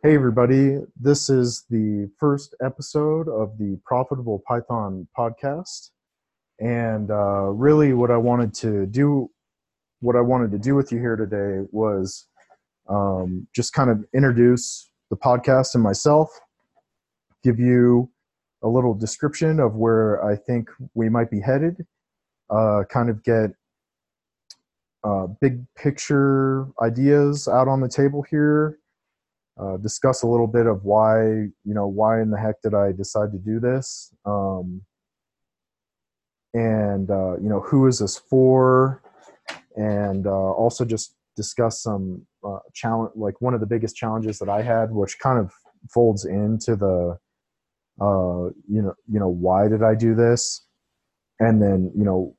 Hey, everybody. This is the first episode of the Profitable Python podcast. And uh, really, what I wanted to do, what I wanted to do with you here today was um, just kind of introduce the podcast and myself, give you a little description of where I think we might be headed, uh, kind of get uh, big picture ideas out on the table here uh, discuss a little bit of why you know why in the heck did I decide to do this, um, and uh, you know who is this for, and uh, also just discuss some uh, challenge like one of the biggest challenges that I had, which kind of folds into the uh, you know you know why did I do this, and then you know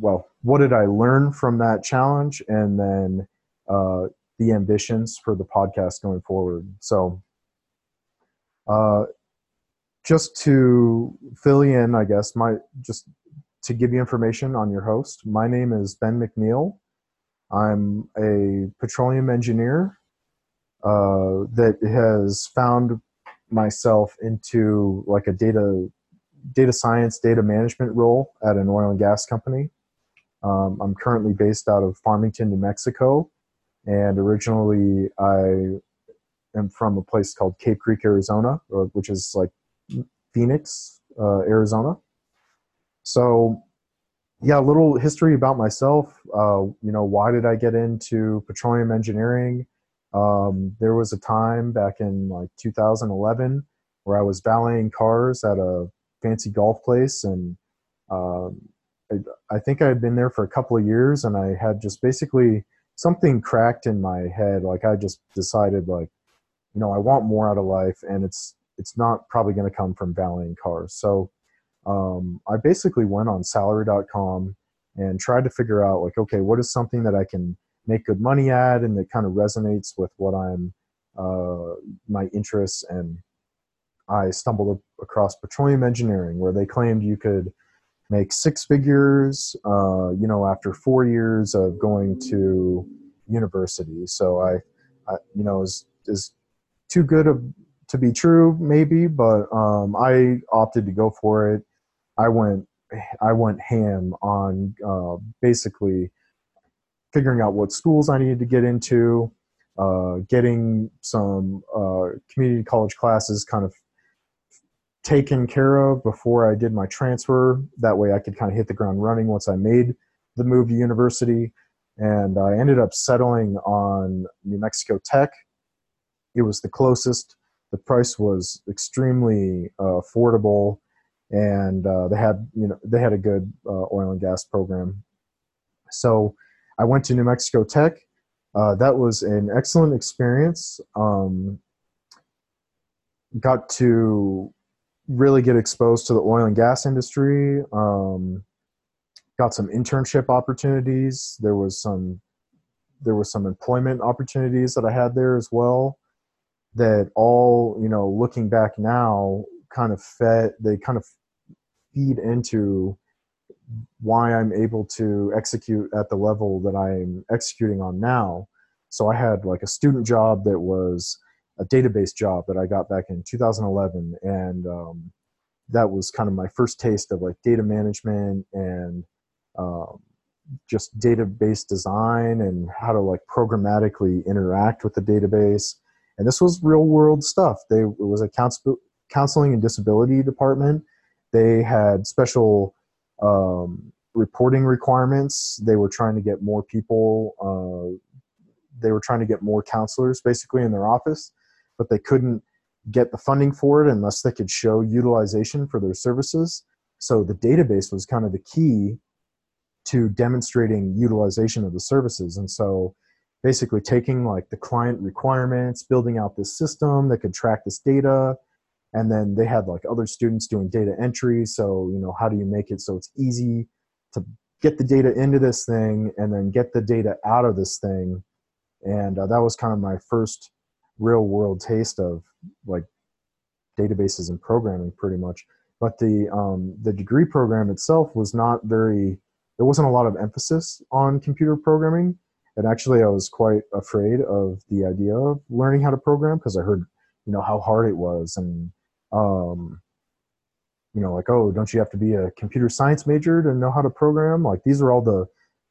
well what did I learn from that challenge, and then uh, the ambitions for the podcast going forward. So, uh, just to fill you in, I guess my just to give you information on your host. My name is Ben McNeil. I'm a petroleum engineer uh, that has found myself into like a data data science data management role at an oil and gas company. Um, I'm currently based out of Farmington, New Mexico, and originally I am from a place called Cave Creek, Arizona, which is like Phoenix, uh, Arizona. So, yeah, a little history about myself. Uh, you know, why did I get into petroleum engineering? Um, there was a time back in like 2011 where I was valeting cars at a fancy golf place, and um, I, I think I had been there for a couple of years, and I had just basically something cracked in my head. Like I just decided like, you know, I want more out of life and it's it's not probably going to come from valeting cars. So um, I basically went on salary.com and tried to figure out like, okay, what is something that I can make good money at and that kind of resonates with what I'm uh, my interests and I stumbled across petroleum engineering where they claimed you could make six figures, uh, you know, after four years of going to university. So I, I you know, is is too good of, to be true, maybe, but um, I opted to go for it. I went, I went ham on uh, basically figuring out what schools I needed to get into, uh, getting some uh, community college classes kind of taken care of before I did my transfer. That way I could kind of hit the ground running once I made the move to university. And I ended up settling on New Mexico Tech. It was the closest. The price was extremely uh, affordable, and uh, they had you know they had a good uh, oil and gas program. So I went to New Mexico Tech. Uh, that was an excellent experience. Um, got to really get exposed to the oil and gas industry. Um, got some internship opportunities. There was some there was some employment opportunities that I had there as well. That all you know, looking back now, kind of fed. They kind of feed into why I'm able to execute at the level that I'm executing on now. So I had like a student job that was a database job that I got back in 2011, and um, that was kind of my first taste of like data management and um, just database design and how to like programmatically interact with the database. And this was real world stuff. They it was a counseling and disability department. They had special um, reporting requirements. They were trying to get more people. Uh, they were trying to get more counselors basically in their office but they couldn't get the funding for it unless they could show utilization for their services. So the database was kind of the key to demonstrating utilization of the services. And so basically taking like the client requirements, building out this system that could track this data. And then they had like other students doing data entry. So, you know, how do you make it so it's easy to get the data into this thing and then get the data out of this thing? And uh, that was kind of my first real world taste of like databases and programming pretty much. But the um, the degree program itself was not very there wasn't a lot of emphasis on computer programming. And actually I was quite afraid of the idea of learning how to program because I heard you know how hard it was. And um, you know like oh don't you have to be a computer science major to know how to program? Like these are all the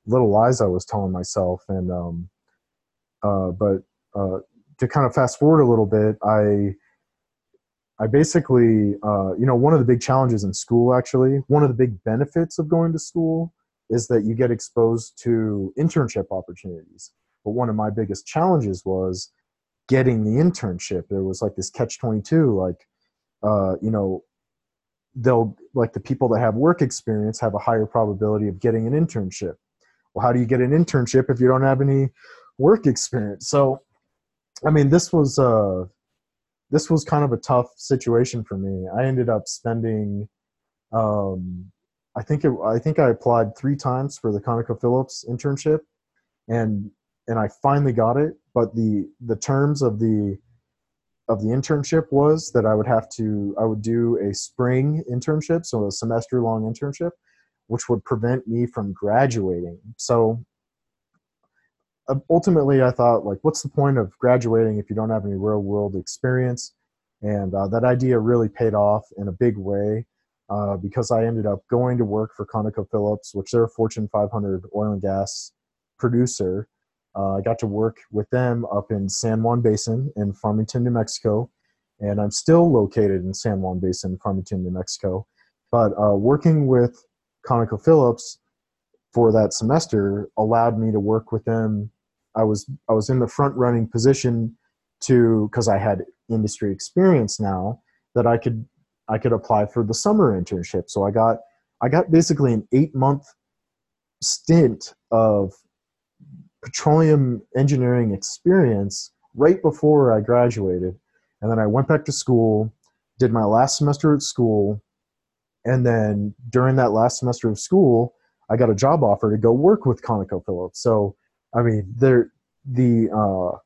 little lies I was telling myself. And um, uh, but uh, to kind of fast forward a little bit I I basically, uh, you know, one of the big challenges in school, actually, one of the big benefits of going to school is that you get exposed to internship opportunities. But one of my biggest challenges was getting the internship. There was like this catch 22, like, uh, you know, they'll, like the people that have work experience have a higher probability of getting an internship. Well, how do you get an internship if you don't have any work experience? So, I mean, this was, uh, this was kind of a tough situation for me. I ended up spending, um, I think it, I think I applied three times for the ConocoPhillips internship, and and I finally got it. But the the terms of the of the internship was that I would have to I would do a spring internship, so a semester long internship, which would prevent me from graduating. So ultimately i thought like what's the point of graduating if you don't have any real world experience? And uh, that idea really paid off in a big way uh, because i ended up going to work for conocophillips which they're a fortune 500 oil and gas producer. Uh, i got to work with them up in san juan basin in farmington new mexico and i'm still located in san juan basin farmington new mexico. But uh, working with conocophillips for that semester allowed me to work with them. I was I was in the front running position to because I had industry experience now that I could I could apply for the summer internship. So I got I got basically an eight month stint of petroleum engineering experience right before I graduated. And then I went back to school, did my last semester at school, and then during that last semester of school, I got a job offer to go work with ConocoPhillips. So, I mean, there, the, uh,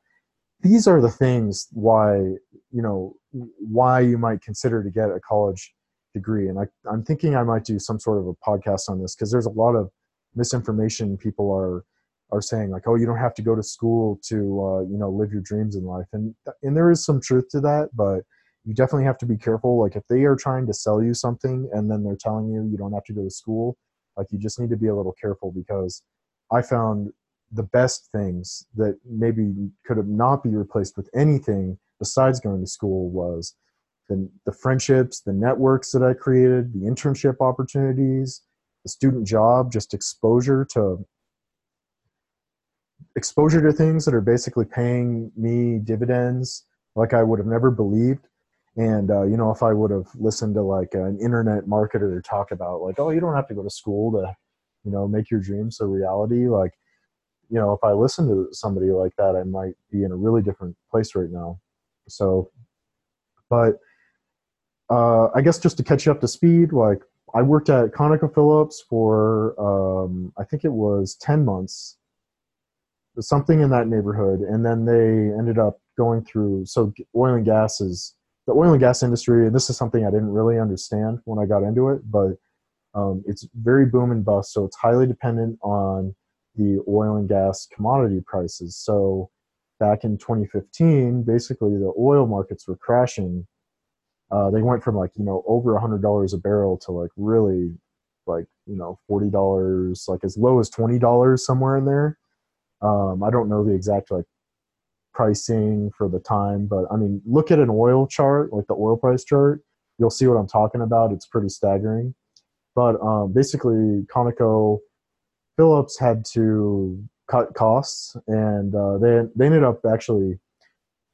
these are the things why, you know, why you might consider to get a college degree. And I, I'm thinking I might do some sort of a podcast on this because there's a lot of misinformation people are, are saying like, oh, you don't have to go to school to, uh, you know, live your dreams in life. And, and there is some truth to that, but you definitely have to be careful. Like if they are trying to sell you something and then they're telling you you don't have to go to school, like you just need to be a little careful because I found the best things that maybe could have not be replaced with anything besides going to school was the, the friendships, the networks that I created, the internship opportunities, the student job, just exposure to exposure to things that are basically paying me dividends like I would have never believed and uh, you know, if I would have listened to like an internet marketer talk about like, oh, you don't have to go to school to, you know, make your dreams a reality. Like, you know, if I listened to somebody like that, I might be in a really different place right now. So, but uh, I guess just to catch you up to speed, like I worked at ConocoPhillips for um, I think it was ten months, something in that neighborhood, and then they ended up going through. So oil and gas is the oil and gas industry, and this is something I didn't really understand when I got into it, but um, it's very boom and bust. So it's highly dependent on the oil and gas commodity prices. So back in 2015, basically the oil markets were crashing. Uh, they went from like you know over a hundred dollars a barrel to like really like you know forty dollars, like as low as twenty dollars somewhere in there. Um, I don't know the exact like pricing for the time. But I mean, look at an oil chart, like the oil price chart. You'll see what I'm talking about. It's pretty staggering. But um, basically, Conoco Phillips had to cut costs, and uh, they they ended up actually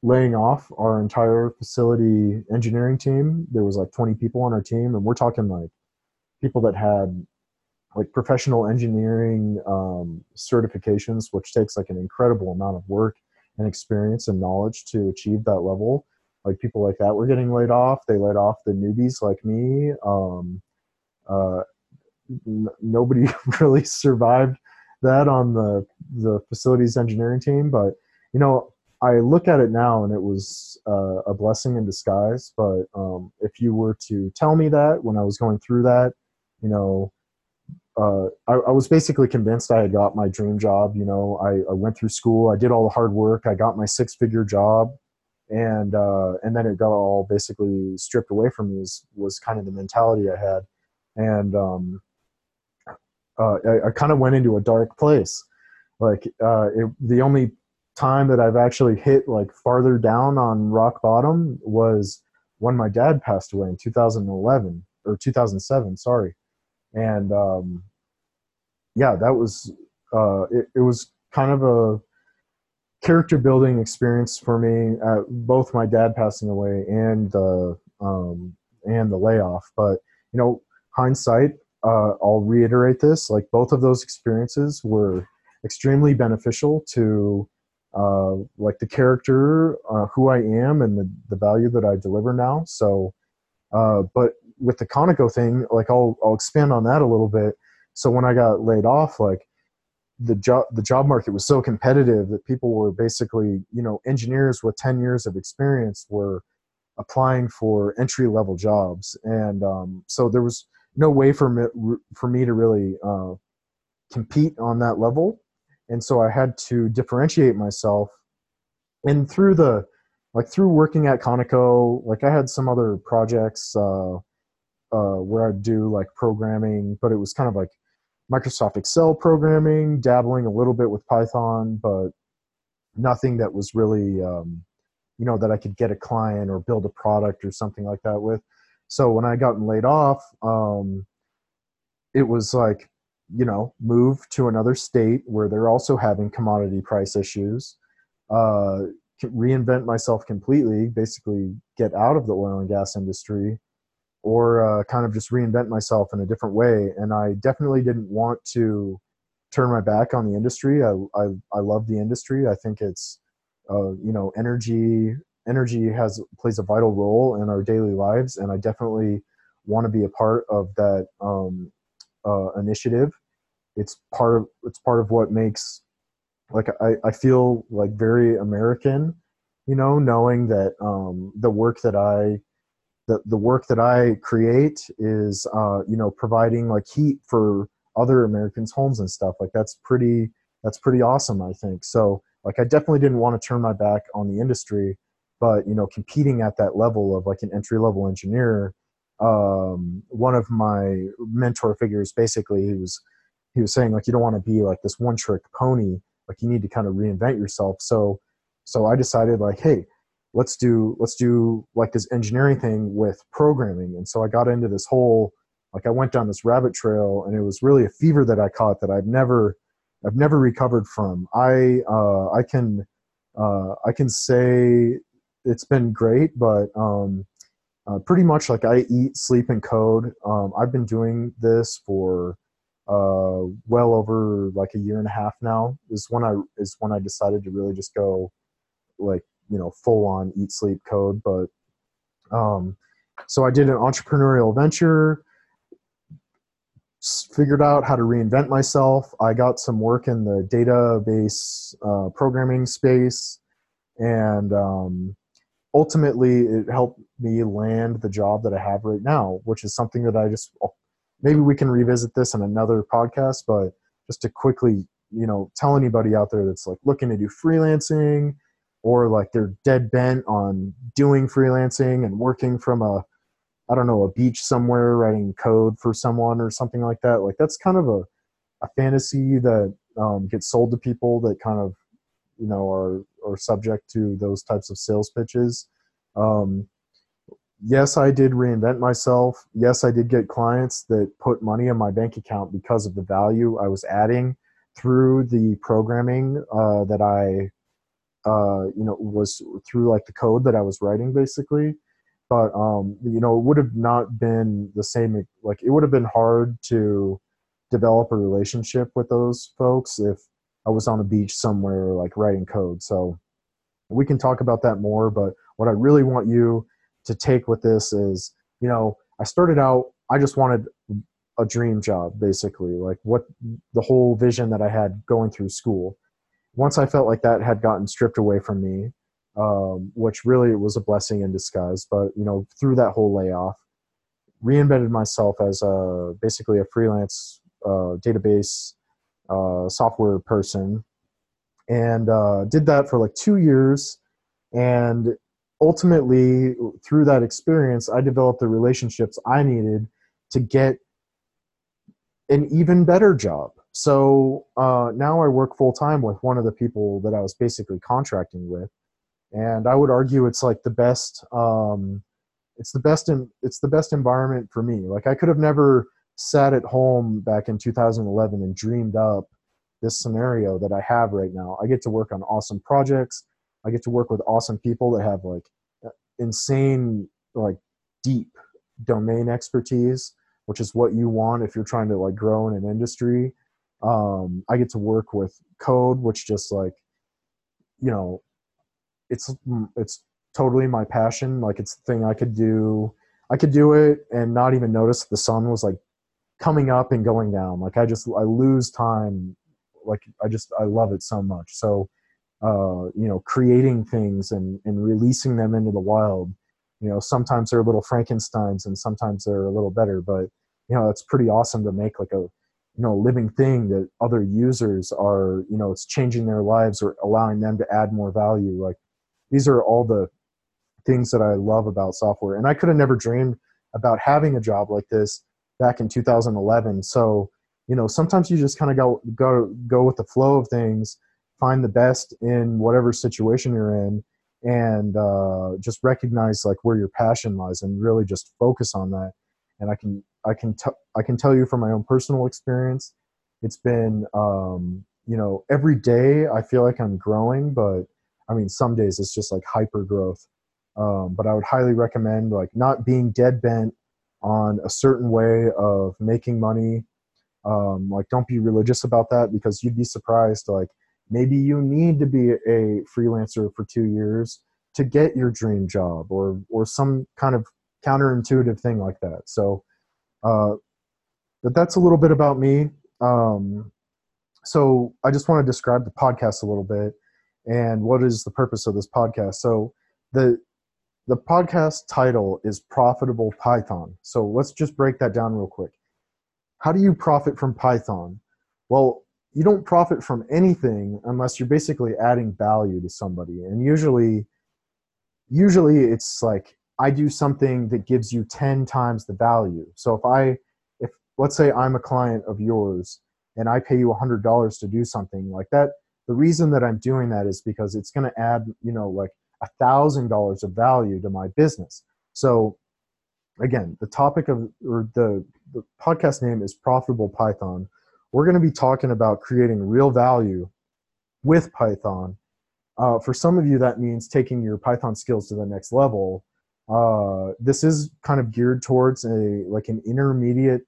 laying off our entire facility engineering team. There was like 20 people on our team, and we're talking like people that had like professional engineering um, certifications, which takes like an incredible amount of work and experience and knowledge to achieve that level. Like people like that were getting laid off. They laid off the newbies like me. Um, uh, n- nobody really survived that on the the facilities engineering team. But you know, I look at it now and it was uh, a blessing in disguise. But um, if you were to tell me that when I was going through that, you know, uh, I, I, was basically convinced I had got my dream job. You know, I, I, went through school, I did all the hard work, I got my six figure job, and uh, and then it got all basically stripped away from me. Was, was kind of the mentality I had, and um, uh, I, I kind of went into a dark place. Like uh, it, the only time that I've actually hit like farther down on rock bottom was when my dad passed away in 2011 or 2007. Sorry and um, yeah, that was uh, it, it, was kind of a character building experience for me. Uh, both my dad passing away and the um, and the layoff, but you know, hindsight. Uh, I'll reiterate this: like both of those experiences were extremely beneficial to uh, like the character, uh, who I am, and the, the value that I deliver now. So, uh, but with the Conoco thing, like I'll I'll expand on that a little bit. So when I got laid off, like the job the job market was so competitive that people were basically you know engineers with 10 years of experience were applying for entry level jobs. And um, so there was no way for me, for me to really uh, compete on that level. And so i had to differentiate myself. And through the like through working at conoco like i had some other projects uh, uh, where I'd do like programming, but it was kind of like Microsoft Excel programming, dabbling a little bit with Python, but nothing that was really, um, you know, that I could get a client or build a product or something like that with. So when I got laid off, um, it was like, you know, move to another state where they're also having commodity price issues, uh, reinvent myself completely, basically get out of the oil and gas industry or uh, kind of just reinvent myself in a different way. And I definitely didn't want to turn my back on the industry. I I, I love the industry. I think it's uh, you know energy energy has plays a vital role in our daily lives, and I definitely want to be a part of that um, uh, initiative. It's part of it's part of what makes like I, I feel like very American, you know, knowing that um, the work that I the, the work that I create is, uh, you know, providing like heat for other Americans' homes and stuff. Like that's pretty, that's pretty awesome, I think. So like, I definitely didn't want to turn my back on the industry, but you know, competing at that level of like an entry level engineer, um, one of my mentor figures, basically, he was, he was saying like, you don't want to be like this one trick pony. Like you need to kind of reinvent yourself. So, so I decided like, Hey, let's do let's do like this engineering thing with programming. And so i got into this whole like i went down this rabbit trail and it was really a fever that i caught that i've never i've never recovered from. I uh, i can uh, i can say it's been great but um, uh, pretty much like i eat sleep and code. Um, i've been doing this for uh, well over like a year and a half now is when i is when i decided to really just go like you know full on eat sleep code but um, so i did an entrepreneurial venture figured out how to reinvent myself. I got some work in the database uh, programming space and um, ultimately it helped me land the job that i have right now which is something that i just maybe we can revisit this in another podcast but just to quickly you know tell anybody out there that's like looking to do freelancing or like they're dead bent on doing freelancing and working from a I don't know, a beach somewhere writing code for someone or something like that. Like that's kind of a, a fantasy that um, gets sold to people that kind of, you know, are, are subject to those types of sales pitches. Um, yes, I did reinvent myself. Yes, I did get clients that put money in my bank account because of the value I was adding through the programming uh, that I uh, you know, was through like the code that I was writing basically. But um, you know, it would have not been the same. Like, it would have been hard to develop a relationship with those folks if I was on a beach somewhere, like writing code. So we can talk about that more. But what I really want you to take with this is, you know, I started out. I just wanted a dream job, basically, like what the whole vision that I had going through school once I felt like that had gotten stripped away from me, um, which really was a blessing in disguise. But you know, through that whole layoff, reinvented myself as a basically a freelance uh, database uh, software person, and uh, did that for like two years. And ultimately, through that experience, I developed the relationships I needed to get an even better job. So uh, now I work full time with one of the people that I was basically contracting with, and I would argue it's like the best. Um, it's the best in, it's the best environment for me. Like I could have never sat at home back in 2011 and dreamed up this scenario that I have right now. I get to work on awesome projects. I get to work with awesome people that have like insane like deep domain expertise which is what you want if you're trying to like grow in an industry um, i get to work with code which just like you know it's it's totally my passion like it's the thing i could do. I could do it and not even notice the sun was like coming up and going down. Like i just i lose time. Like i just i love it so much. So uh, you know creating things and and releasing them into the wild you know sometimes they're a little frankensteins and sometimes they're a little better but you know it's pretty awesome to make like a you know living thing that other users are you know it's changing their lives or allowing them to add more value. Like these are all the things that i love about software. And i could have never dreamed about having a job like this back in 2011 so you know sometimes you just kind of go go go with the flow of things find the best in whatever situation you're in and uh, just recognize like where your passion lies and really just focus on that. And i can i can t- i can tell you from my own personal experience it's been um, you know every day i feel like i'm growing but i mean some days it's just like hyper growth um, but i would highly recommend like not being dead bent on a certain way of making money. Um, like don't be religious about that because you'd be surprised like maybe you need to be a freelancer for two years to get your dream job or or some kind of counterintuitive thing like that. So uh, but that's a little bit about me. Um, so i just want to describe the podcast a little bit and what is the purpose of this podcast. So the the podcast title is profitable python. So let's just break that down real quick. How do you profit from python? Well you don't profit from anything unless you're basically adding value to somebody. And usually usually it's like i do something that gives you 10 times the value so if i if let's say i'm a client of yours and i pay you $100 to do something like that the reason that i'm doing that is because it's going to add you know like a thousand dollars of value to my business so again the topic of or the, the podcast name is profitable python we're going to be talking about creating real value with Python. Uh, for some of you, that means taking your Python skills to the next level. Uh, this is kind of geared towards a like an intermediate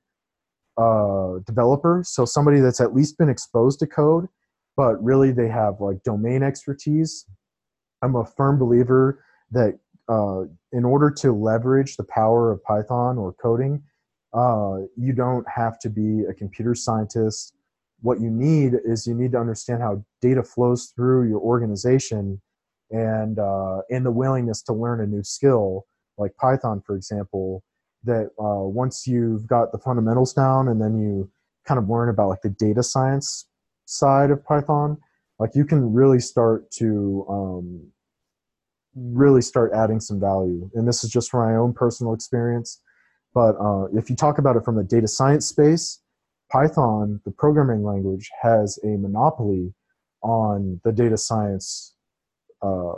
uh, developer, so somebody that's at least been exposed to code, but really they have like domain expertise. I'm a firm believer that uh, in order to leverage the power of Python or coding, uh, you don't have to be a computer scientist. What you need is you need to understand how data flows through your organization and uh, and the willingness to learn a new skill like Python, for example. That uh, once you've got the fundamentals down and then you kind of learn about like the data science side of Python, like you can really start to um, really start adding some value. And this is just from my own personal experience. But uh, if you talk about it from the data science space, Python, the programming language, has a monopoly on the data science uh,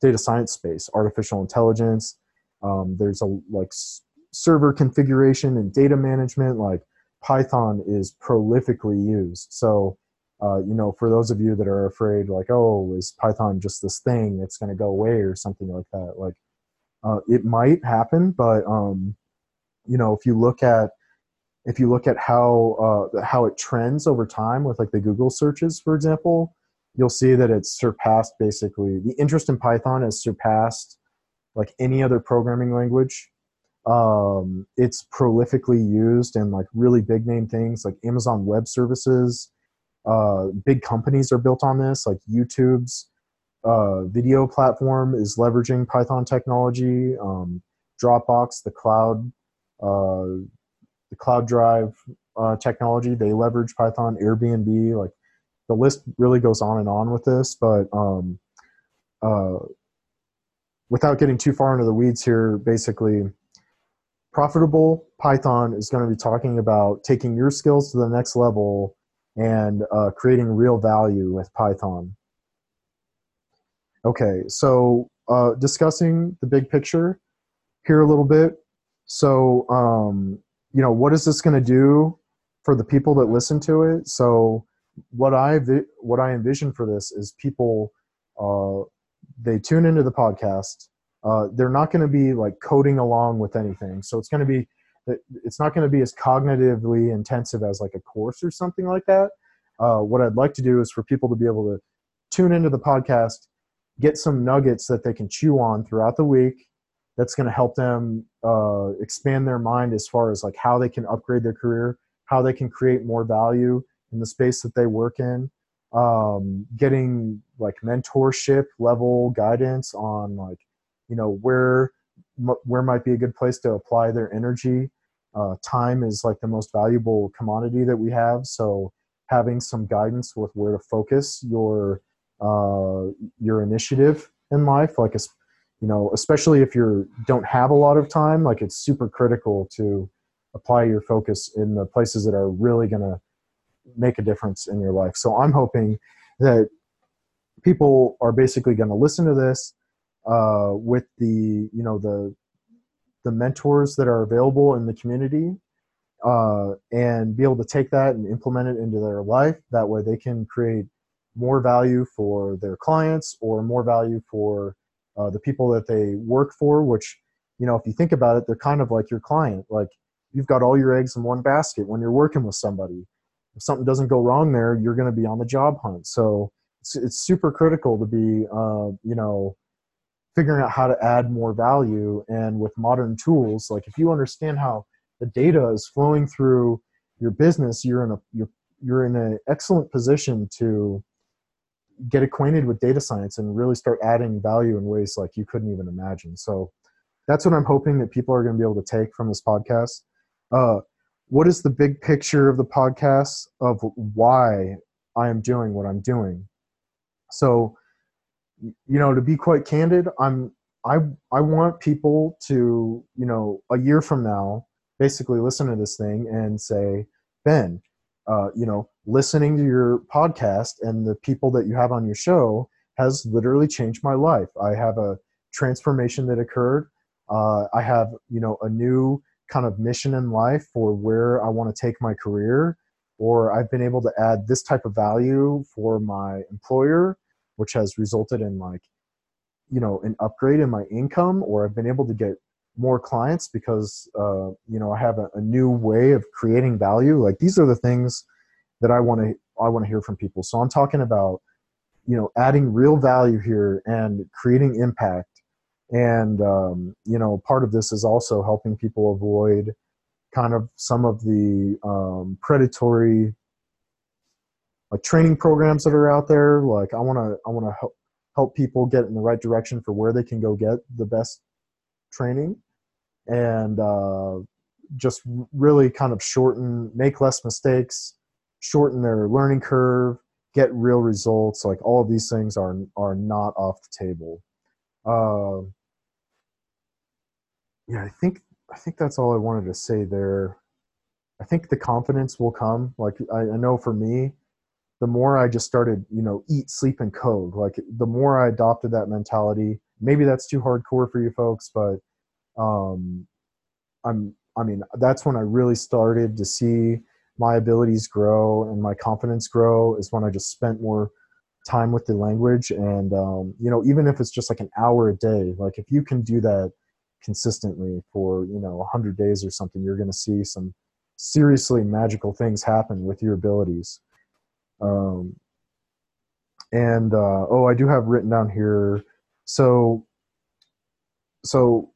data science space, artificial intelligence. Um, there's a like server configuration and data management. Like Python is prolifically used. So, uh, you know, for those of you that are afraid, like, oh, is Python just this thing that's going to go away or something like that? Like, uh, it might happen, but um, you know, if you look at if you look at how uh, how it trends over time with like the Google searches, for example, you'll see that it's surpassed basically the interest in Python has surpassed like any other programming language. Um, it's prolifically used in like really big name things like Amazon Web Services. Uh, big companies are built on this, like YouTube's uh, video platform is leveraging Python technology. Um, Dropbox, the cloud, uh, the cloud drive uh, technology. They leverage Python, Airbnb, like the list really goes on and on with this. But um, uh, without getting too far into the weeds here, basically, profitable Python is going to be talking about taking your skills to the next level and uh, creating real value with Python. Okay, so uh, discussing the big picture here a little bit. So, um, you know, what is this going to do for the people that listen to it? So, what I what I envision for this is people uh, they tune into the podcast. Uh, they're not going to be like coding along with anything. So it's going to be it's not going to be as cognitively intensive as like a course or something like that. Uh, what I'd like to do is for people to be able to tune into the podcast, get some nuggets that they can chew on throughout the week. That's going to help them uh, expand their mind as far as like how they can upgrade their career, how they can create more value in the space that they work in, um, getting like mentorship level guidance on like you know where where might be a good place to apply their energy. Uh, time is like the most valuable commodity that we have. So having some guidance with where to focus your uh, your initiative in life like you know especially if you don't have a lot of time like it's super critical to apply your focus in the places that are really going to make a difference in your life. So i'm hoping that people are basically going to listen to this uh, with the you know the the mentors that are available in the community uh, and be able to take that and implement it into their life. That way they can create more value for their clients or more value for uh, the people that they work for which you know if you think about it they're kind of like your client. Like you've got all your eggs in one basket when you're working with somebody if something doesn't go wrong there you're going to be on the job hunt. So it's, it's super critical to be uh, you know figuring out how to add more value. And with modern tools like if you understand how the data is flowing through your business you're in a you're you're in an excellent position to get acquainted with data science and really start adding value in ways like you couldn't even imagine. So that's what i'm hoping that people are going to be able to take from this podcast. Uh, what is the big picture of the podcast of why i am doing what i'm doing so, you know, to be quite candid, I'm I I want people to, you know, a year from now, basically listen to this thing and say, Ben, uh, you know, listening to your podcast and the people that you have on your show has literally changed my life. I have a transformation that occurred. Uh, I have, you know, a new kind of mission in life or where I want to take my career or I've been able to add this type of value for my employer, which has resulted in like, you know, an upgrade in my income, or I've been able to get more clients because, uh, you know, I have a, a new way of creating value. Like these are the things that I want to I want to hear from people. So I'm talking about, you know, adding real value here and creating impact. And um, you know, part of this is also helping people avoid kind of some of the um, predatory like training programs that are out there. Like i want to i want to help help people get in the right direction for where they can go get the best training. And uh, just really kind of shorten make less mistakes shorten their learning curve get real results. Like all of these things are are not off the table. Uh, yeah i think I think that's all I wanted to say there. I think the confidence will come. Like I, I, know for me, the more I just started, you know, eat, sleep, and code. Like the more I adopted that mentality. Maybe that's too hardcore for you folks, but um, I'm. I mean, that's when I really started to see my abilities grow and my confidence grow. Is when I just spent more time with the language, and um, you know, even if it's just like an hour a day. Like if you can do that consistently for you know 100 days or something you're going to see some seriously magical things happen with your abilities. Um, and uh, oh i do have written down here. So so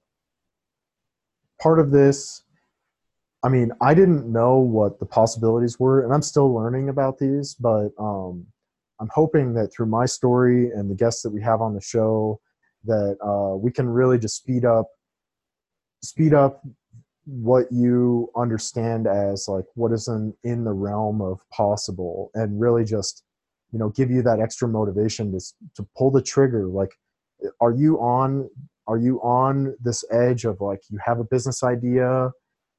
part of this i mean i didn't know what the possibilities were and i'm still learning about these but um, i'm hoping that through my story and the guests that we have on the show that uh, we can really just speed up speed up what you understand as like what is in, in the realm of possible and really just you know give you that extra motivation to to pull the trigger like are you on are you on this edge of like you have a business idea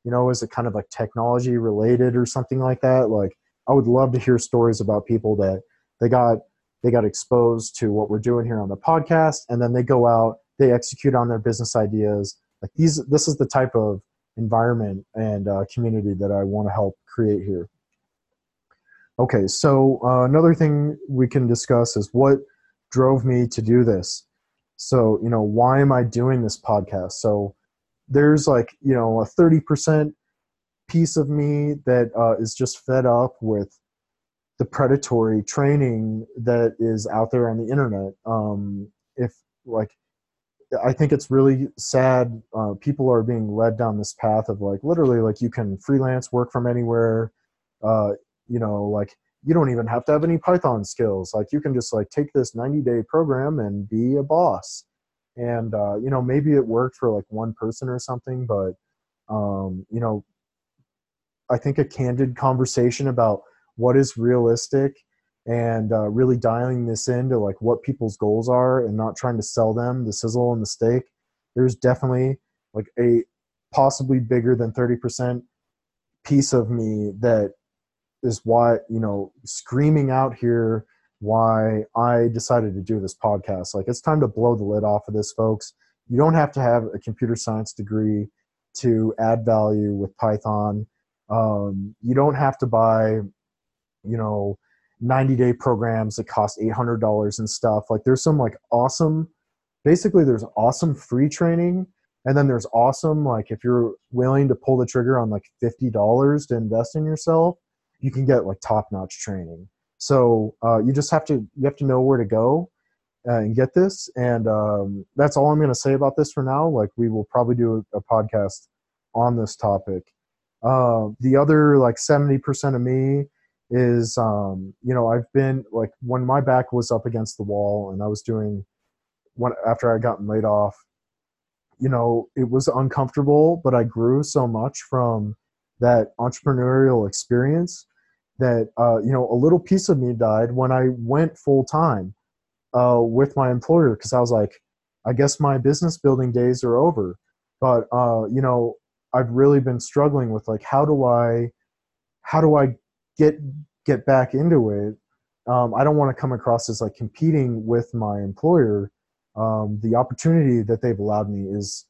you know is it kind of like technology related or something like that? Like i would love to hear stories about people that they got they got exposed to what we're doing here on the podcast and then they go out they execute on their business ideas like these this is the type of environment and uh, community that I want to help create here. Okay, so uh, another thing we can discuss is what drove me to do this. So, you know, why am I doing this podcast? So, there's like, you know, a 30% piece of me that uh, is just fed up with the predatory training that is out there on the internet. Um, if, like, I think it's really sad. Uh, people are being led down this path of like literally like you can freelance work from anywhere. Uh, you know, like you don't even have to have any Python skills. Like you can just like take this 90 day program and be a boss. And uh, you know, maybe it worked for like one person or something, but um, you know, I think a candid conversation about what is realistic and uh, really dialing this into like what people's goals are and not trying to sell them the sizzle and the steak there's definitely like a possibly bigger than 30% piece of me that is why you know screaming out here why i decided to do this podcast. Like it's time to blow the lid off of this folks. You don't have to have a computer science degree to add value with python. Um, you don't have to buy you know 90 day programs that cost $800 and stuff. Like there's some like awesome basically there's awesome free training and then there's awesome like if you're willing to pull the trigger on like $50 to invest in yourself you can get like top notch training. So uh, you just have to you have to know where to go uh, and get this and um, that's all i'm going to say about this for now. Like we will probably do a, a podcast on this topic. Uh, the other like 70% of me is um, you know I've been like when my back was up against the wall and I was doing when after I gotten laid off, you know it was uncomfortable, but I grew so much from that entrepreneurial experience that uh, you know a little piece of me died when I went full time uh, with my employer because I was like, I guess my business building days are over. But uh, you know I've really been struggling with like how do I how do I get get back into it um, i don't want to come across as like competing with my employer. Um, the opportunity that they've allowed me is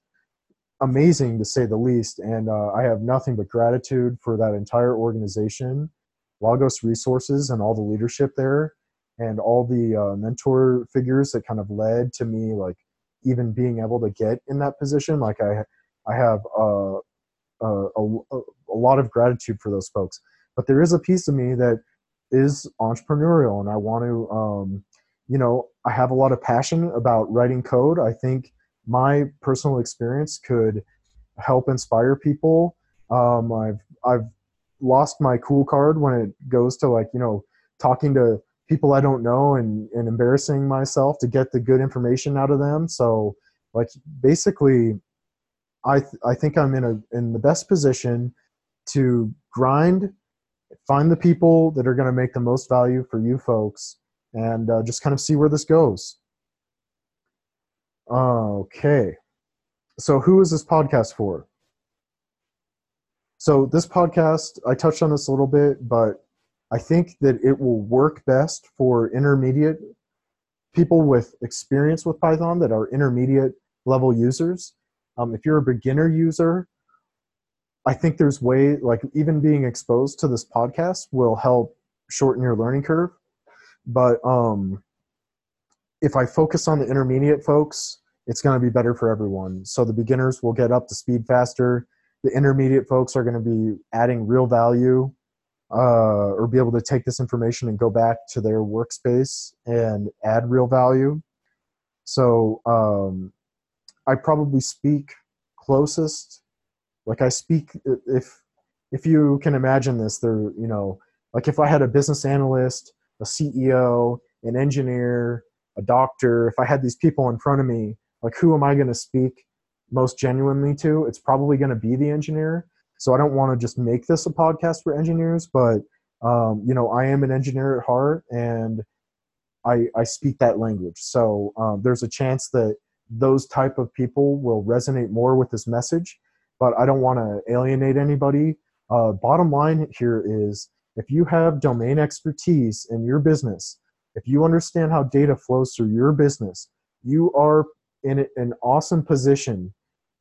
amazing to say the least and uh, i have nothing but gratitude for that entire organization Logos Resources and all the leadership there and all the uh, mentor figures that kind of led to me like even being able to get in that position. Like i i have uh, uh a, a, a lot of gratitude for those folks but there is a piece of me that is entrepreneurial and i want to um, you know i have a lot of passion about writing code. I think my personal experience could help inspire people. Um, i've i've lost my cool card when it goes to like you know talking to people i don't know and, and embarrassing myself to get the good information out of them. So like basically i th- i think i'm in a in the best position to grind find the people that are going to make the most value for you folks and uh, just kind of see where this goes. Okay. So, who is this podcast for? So, this podcast, I touched on this a little bit, but I think that it will work best for intermediate people with experience with Python that are intermediate level users. Um, if you're a beginner user, I think there's way like even being exposed to this podcast will help shorten your learning curve. But um, if I focus on the intermediate folks, it's going to be better for everyone. So the beginners will get up to speed faster. The intermediate folks are going to be adding real value uh, or be able to take this information and go back to their workspace and add real value. So um, I probably speak closest like i speak if if you can imagine this there you know like if i had a business analyst a ceo an engineer a doctor if i had these people in front of me like who am i going to speak most genuinely to, it's probably going to be the engineer. So I don't want to just make this a podcast for engineers, but um, you know, I am an engineer at heart, and I, I speak that language. So um, there's a chance that those type of people will resonate more with this message. But I don't want to alienate anybody. Uh, bottom line here is if you have domain expertise in your business, if you understand how data flows through your business, you are in an awesome position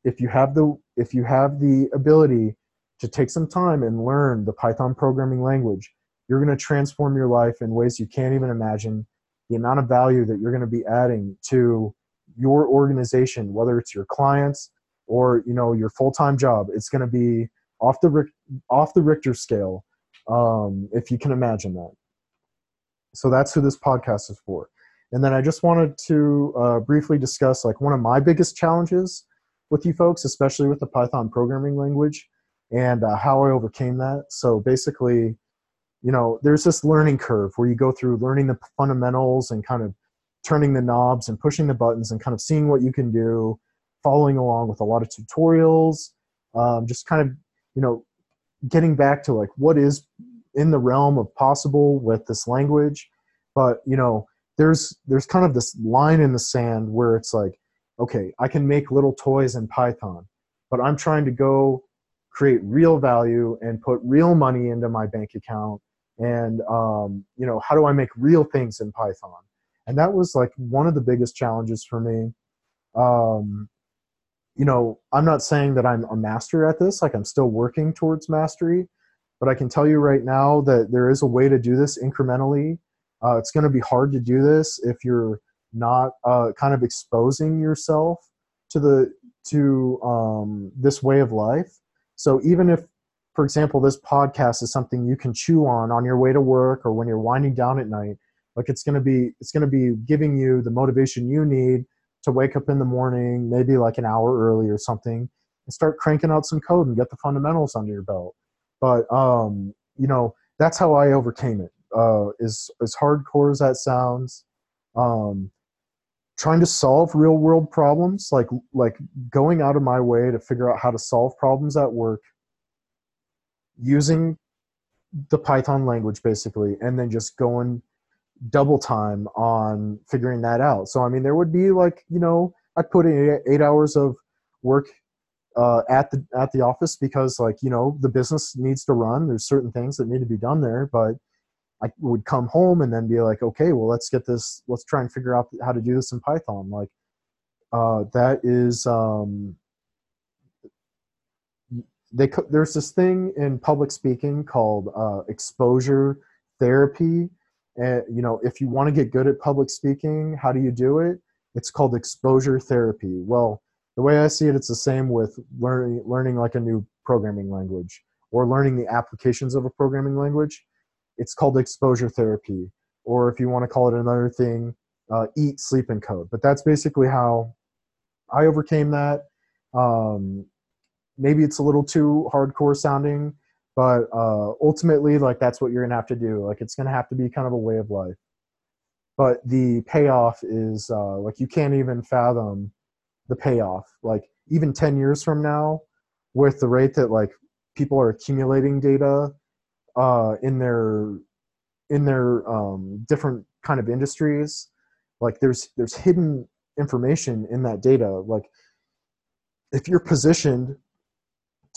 if you have the if you have the ability to take some time and learn the Python programming language, you're going to transform your life in ways you can't even imagine. The amount of value that you're going to be adding to your organization, whether it's your clients or you know your full-time job, it's going to be off the off the Richter scale, um, if you can imagine that. So that's who this podcast is for. And then I just wanted to uh, briefly discuss like one of my biggest challenges with you folks, especially with the Python programming language, and uh, how I overcame that. So basically, you know, there's this learning curve where you go through learning the fundamentals and kind of turning the knobs and pushing the buttons and kind of seeing what you can do, following along with a lot of tutorials, um, just kind of, you know, getting back to like what is in the realm of possible with this language. But, you know, there's there's kind of this line in the sand where it's like, okay, I can make little toys in Python, but I'm trying to go create real value and put real money into my bank account. And um, you know how do i make real things in python? And that was like one of the biggest challenges for me. Um, you know i'm not saying that i'm a master at this like i'm still working towards mastery but i can tell you right now that there is a way to do this incrementally uh, it's going to be hard to do this if you're not uh, kind of exposing yourself to the to um, this way of life so even if for example, this podcast is something you can chew on on your way to work or when you're winding down at night. Like it's gonna be it's gonna be giving you the motivation you need to wake up in the morning, maybe like an hour early or something, and start cranking out some code and get the fundamentals under your belt. But um, you know, that's how I overcame it. Uh, is as hardcore as that sounds. Um, trying to solve real world problems, like like going out of my way to figure out how to solve problems at work using the Python language basically, and then just going double time on figuring that out. So I mean, there would be like you know, I put in eight, hours of work uh, at the at the office because like you know the business needs to run. There's certain things that need to be done there, but I would come home and then be like, okay, well let's get this. Let's try and figure out how to do this in Python. Like uh, that is um, they there's this thing in public speaking called uh, exposure therapy and you know if you want to get good at public speaking how do you do it? It's called exposure therapy. Well the way i see it it's the same with learning learning like a new programming language or learning the applications of a programming language. It's called exposure therapy. Or if you want to call it another thing uh, eat sleep and code. But that's basically how i overcame that. Um, maybe it's a little too hardcore sounding but uh, ultimately like that's what you're gonna have to do. Like it's gonna have to be kind of a way of life. But the payoff is uh, like you can't even fathom the payoff. Like even 10 years from now with the rate that like people are accumulating data uh, in their in their um, different kind of industries like there's there's hidden information in that data. Like if you're positioned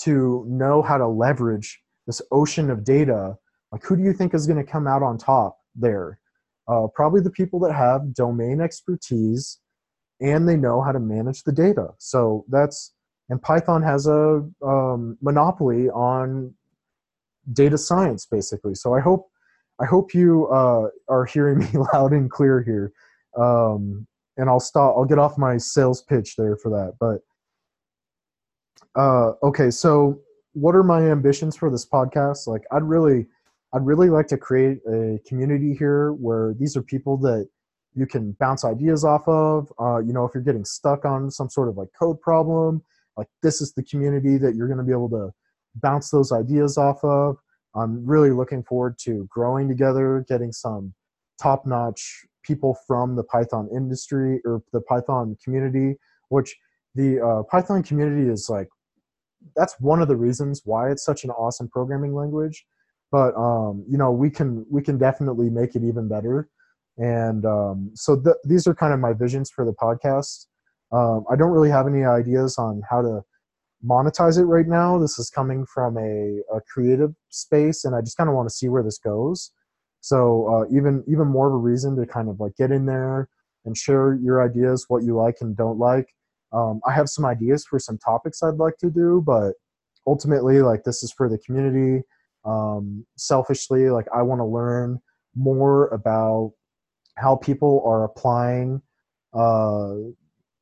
to know how to leverage this ocean of data, like who do you think is going to come out on top there? Uh, probably the people that have domain expertise and they know how to manage the data. So that's and Python has a um, monopoly on data science, basically. So I hope I hope you uh, are hearing me loud and clear here. Um, and I'll stop. I'll get off my sales pitch there for that, but uh, okay, so what are my ambitions for this podcast? Like, I'd really, I'd really like to create a community here where these are people that you can bounce ideas off of. Uh, you know, if you're getting stuck on some sort of like code problem, like this is the community that you're going to be able to bounce those ideas off of. I'm really looking forward to growing together, getting some top-notch people from the Python industry or the Python community, which the uh, Python community is like that's one of the reasons why it's such an awesome programming language. But um, you know, we can we can definitely make it even better. And um, so th- these are kind of my visions for the podcast. Um, I don't really have any ideas on how to monetize it right now. This is coming from a, a creative space, and I just kind of want to see where this goes. So uh, even even more of a reason to kind of like get in there and share your ideas, what you like and don't like. Um, I have some ideas for some topics I'd like to do, but ultimately, like this is for the community. Um, selfishly, like I want to learn more about how people are applying uh,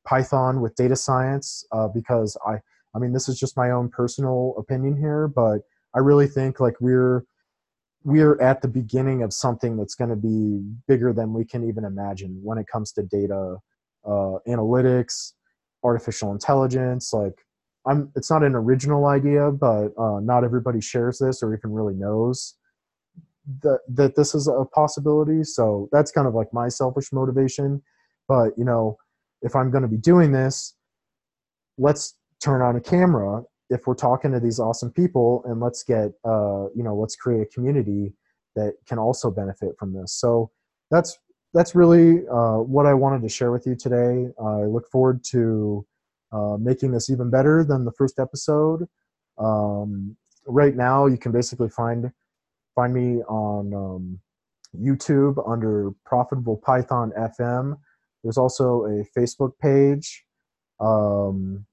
Python with data science uh, because I I mean this is just my own personal opinion here, but I really think like we're we're at the beginning of something that's going to be bigger than we can even imagine when it comes to data uh, analytics, artificial intelligence. Like I'm it's not an original idea, but uh, not everybody shares this or even really knows that that this is a possibility. So that's kind of like my selfish motivation. But you know, if I'm going to be doing this, let's turn on a camera if we're talking to these awesome people and let's get uh, you know let's create a community that can also benefit from this so that's that's really uh, what i wanted to share with you today i look forward to uh, making this even better than the first episode um, right now you can basically find find me on um, youtube under profitable python fm there's also a Facebook page, um,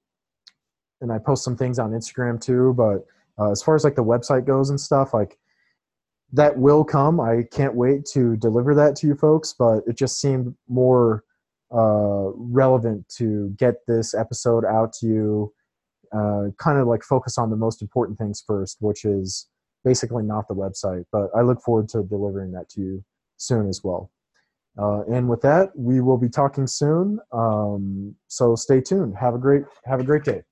and I post some things on Instagram too. But uh, as far as like the website goes and stuff, like that will come. I can't wait to deliver that to you folks. But it just seemed more uh, relevant to get this episode out to you. Uh, kind of like focus on the most important things first, which is basically not the website. But I look forward to delivering that to you soon as well. Uh, and with that, we will be talking soon. Um, so stay tuned. Have a great have a great day.